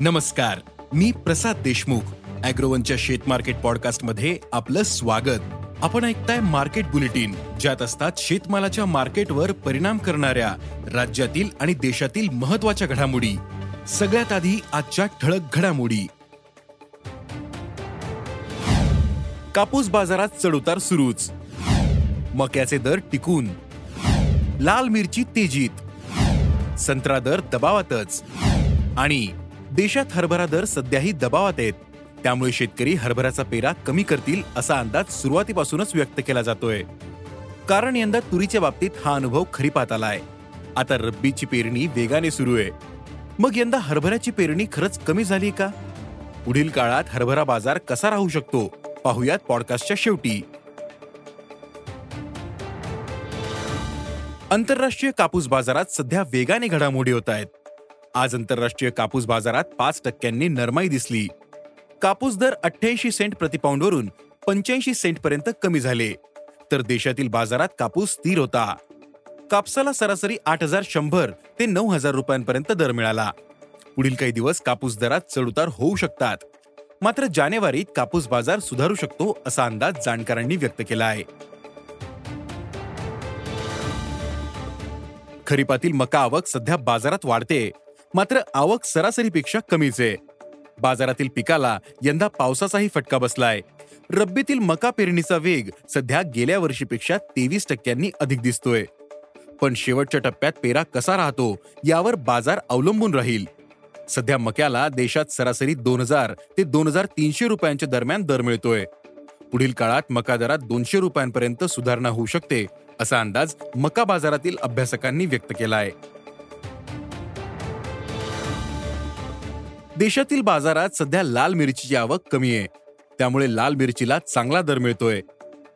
नमस्कार मी प्रसाद देशमुख अॅग्रोवनच्या शेत मार्केट पॉडकास्टमध्ये आपलं स्वागत. आपण ऐकताय मार्केट बुलेटिन ज्यात असतात शेतमालाच्या मार्केटवर परिणाम करणाऱ्या राज्यातील आणि देशातील महत्त्वाच्या घडामोडी. सगळ्यात आधी आजच्या ठळक घडामोडी. कापूस बाजारात चढउतार सुरूच. मक्याचे दर टिकून. लाल मिरची तेजीत. संत्रा दर दबावातच. आणि देशात हरभरा दर सध्याही दबावात आहेत. त्यामुळे शेतकरी हरभऱ्याचा पेरा कमी करतील असा अंदाज सुरुवातीपासूनच व्यक्त केला जातोय. कारण यंदा तुरीच्या बाबतीत हा अनुभव खरीपात आलाय. आता रब्बीची पेरणी वेगाने सुरू आहे. मग यंदा हरभऱ्याची पेरणी खरंच कमी झाली का? पुढील काळात हरभरा बाजार कसा राहू शकतो? पाहुयात पॉडकास्टच्या शेवटी. आंतरराष्ट्रीय कापूस बाजारात सध्या वेगाने घडामोडी होत आहेत. आज आंतरराष्ट्रीय कापूस बाजारात पाच टक्क्यांनी नरमाई दिसली. कापूस दर अठ्ठ्याऐंशी सेंट प्रतिपाऊंडवरून पंच्याऐंशी सेंट पर्यंत कमी झाले. तर देशातील बाजारात कापूस स्थिर होता. कापसाला सरासरी आठ हजार शंभर ते नऊ हजार रुपयांपर्यंत दर मिळाला. पुढील काही दिवस कापूस दरात चढउतार होऊ शकतात. मात्र जानेवारीत कापूस बाजार सुधारू शकतो असा अंदाज जाणकारांनी व्यक्त केला आहे खरीपातील मका आवक सध्या बाजारात वाढते. मात्र आवक सरासरीपेक्षा कमीच आहे. बाजारातील पिकाला यंदा पावसाचाही फटका बसलाय. रब्बीतील मका पेरणीचा वेग सध्या गेल्या वर्षीपेक्षा तेवीस टक्क्यांनी अधिक दिसतोय. पण शेवटच्या टप्प्यात पेरा कसा राहतो यावर बाजार अवलंबून राहील. सध्या मक्याला देशात सरासरी दोन हजार ते दोन हजार तीनशे रुपयांच्या दरम्यान दर मिळतोय. पुढील काळात मका दरात दोनशे रुपयांपर्यंत सुधारणा होऊ शकते असा अंदाज मका बाजारातील अभ्यासकांनी व्यक्त केला आहे देशातील बाजारात सध्या लाल मिरचीची आवक कमी आहे. त्यामुळे लाल मिरचीला चांगला दर मिळतोय.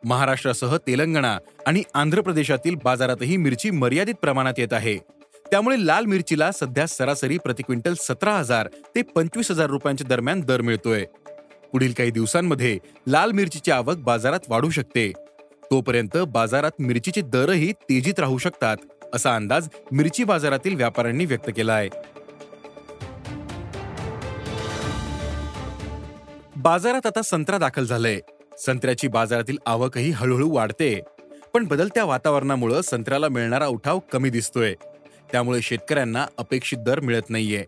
महाराष्ट्रासह तेलंगणा आणि आंध्र प्रदेशातील बाजारातही मिरची मर्यादित प्रमाणात येत आहे. त्यामुळे लाल मिरचीला सध्या सरासरी प्रति क्विंटल सतरा हजार ते पंचवीस हजार रुपयांच्या दरम्यान दर मिळतोय. पुढील काही दिवसांमध्ये लाल मिरचीची आवक बाजारात वाढू शकते. तोपर्यंत बाजारात मिरचीचे दरही तेजीत राहू शकतात असा अंदाज मिरची बाजारातील व्यापाऱ्यांनी व्यक्त केला आहे बाजारात आता संत्रा दाखल झालंय. संत्र्याची बाजारातील आवकही हळूहळू वाढते. पण बदलत्या वातावरणामुळे संत्र्याला मिळणारा उठाव कमी दिसतोय. त्यामुळे शेतकऱ्यांना अपेक्षित दर मिळत नाहीये.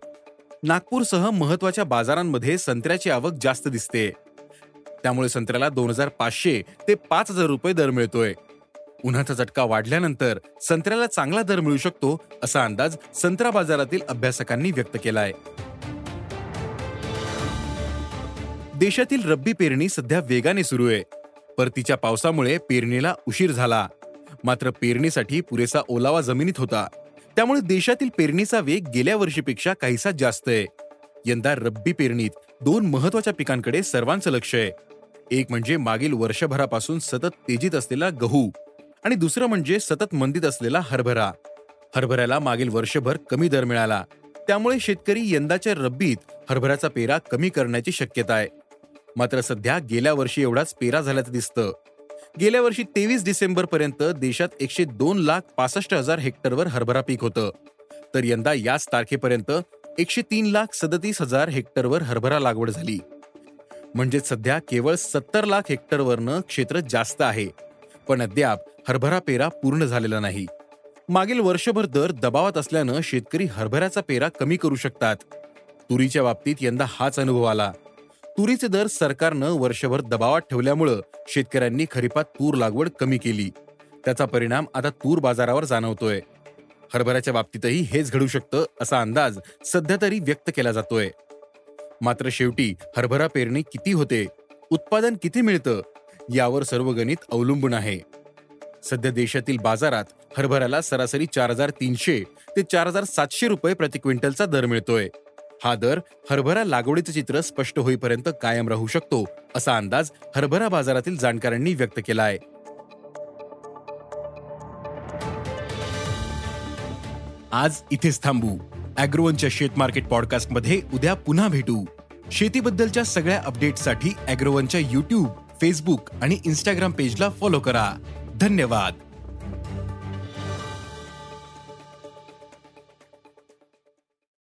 नागपूरसह महत्त्वाच्या बाजारांमध्ये संत्र्याची आवक जास्त दिसते. त्यामुळे संत्र्याला दोन हजार पाचशे ते पाच हजार रुपये दर मिळतोय. उन्हाचा झटका वाढल्यानंतर संत्र्याला चांगला दर मिळू शकतो असा अंदाज संत्रा बाजारातील अभ्यासकांनी व्यक्त केलाय. देशातील रब्बी पेरणी सध्या वेगाने सुरू आहे. परतीच्या पावसामुळे पेरणीला उशीर झाला. मात्र पेरणीसाठी पुरेसा ओलावा जमिनीत होता. त्यामुळे देशातील पेरणीचा वेग गेल्या वर्षीपेक्षा काहीसा जास्त आहे. यंदा रब्बी पेरणीत दोन महत्त्वाच्या पिकांकडे सर्वांचं लक्ष आहे. एक म्हणजे मागील वर्षभरापासून सतत तेजीत असलेला गहू आणि दुसरं म्हणजे सतत मंदीत असलेला हरभरा. हरभऱ्याला मागील वर्षभर कमी दर मिळाला. त्यामुळे शेतकरी यंदाच्या रब्बीत हरभऱ्याचा पेरा कमी करण्याची शक्यता आहे. मात्र सध्या गेल्या वर्षी एवढाच पेरा झाल्याचं दिसतं. गेल्या वर्षी तेवीस डिसेंबर पर्यंत देशात एकशे दोन लाख पासष्ट हजार हेक्टरवर हरभरा पीक होतं. तर यंदा याच तारखेपर्यंत एकशे तीन लाख सदतीस हजार हेक्टरवर हरभरा लागवड झाली. म्हणजे सध्या केवळ सत्तर लाख हेक्टरवरनं क्षेत्र जास्त आहे. पण अद्याप हरभरा पेरा पूर्ण झालेला नाही. मागील वर्षभर दर दबावात असल्यानं शेतकरी हरभऱ्याचा पेरा कमी करू शकतात. तुरीच्या बाबतीत यंदा हाच अनुभव आला. तुरीचे दर सरकारनं वर्षभर दबावात ठेवल्यामुळं शेतकऱ्यांनी खरीपात तूर लागवड कमी केली. त्याचा परिणाम आता तूर बाजारावर जाणवतोय. हरभऱ्याच्या बाबतीतही हेच घडू शकतं असा अंदाज सध्या तरी व्यक्त केला जातोय. मात्र शेवटी हरभरा पेरणी किती होते उत्पादन किती मिळतं यावर सर्व गणित अवलंबून आहे. सध्या देशातील बाजारात हरभऱ्याला सरासरी चार हजार तीनशे ते चार हजार सातशे रुपये प्रति क्विंटलचा दर मिळतोय. हा दर हरभरा लागवडीचं चित्र स्पष्ट होईपर्यंत कायम राहू शकतो असा अंदाज हरभरा बाजारातील जाणकारांनी व्यक्त केला आहे आज इथेच थांबू. अॅग्रोवनच्या शेत मार्केट पॉडकास्टमध्ये उद्या पुन्हा भेटू. शेतीबद्दलच्या सगळ्या अपडेटसाठी अॅग्रोवनच्या युट्यूब फेसबुक आणि इन्स्टाग्राम पेजला फॉलो करा. धन्यवाद.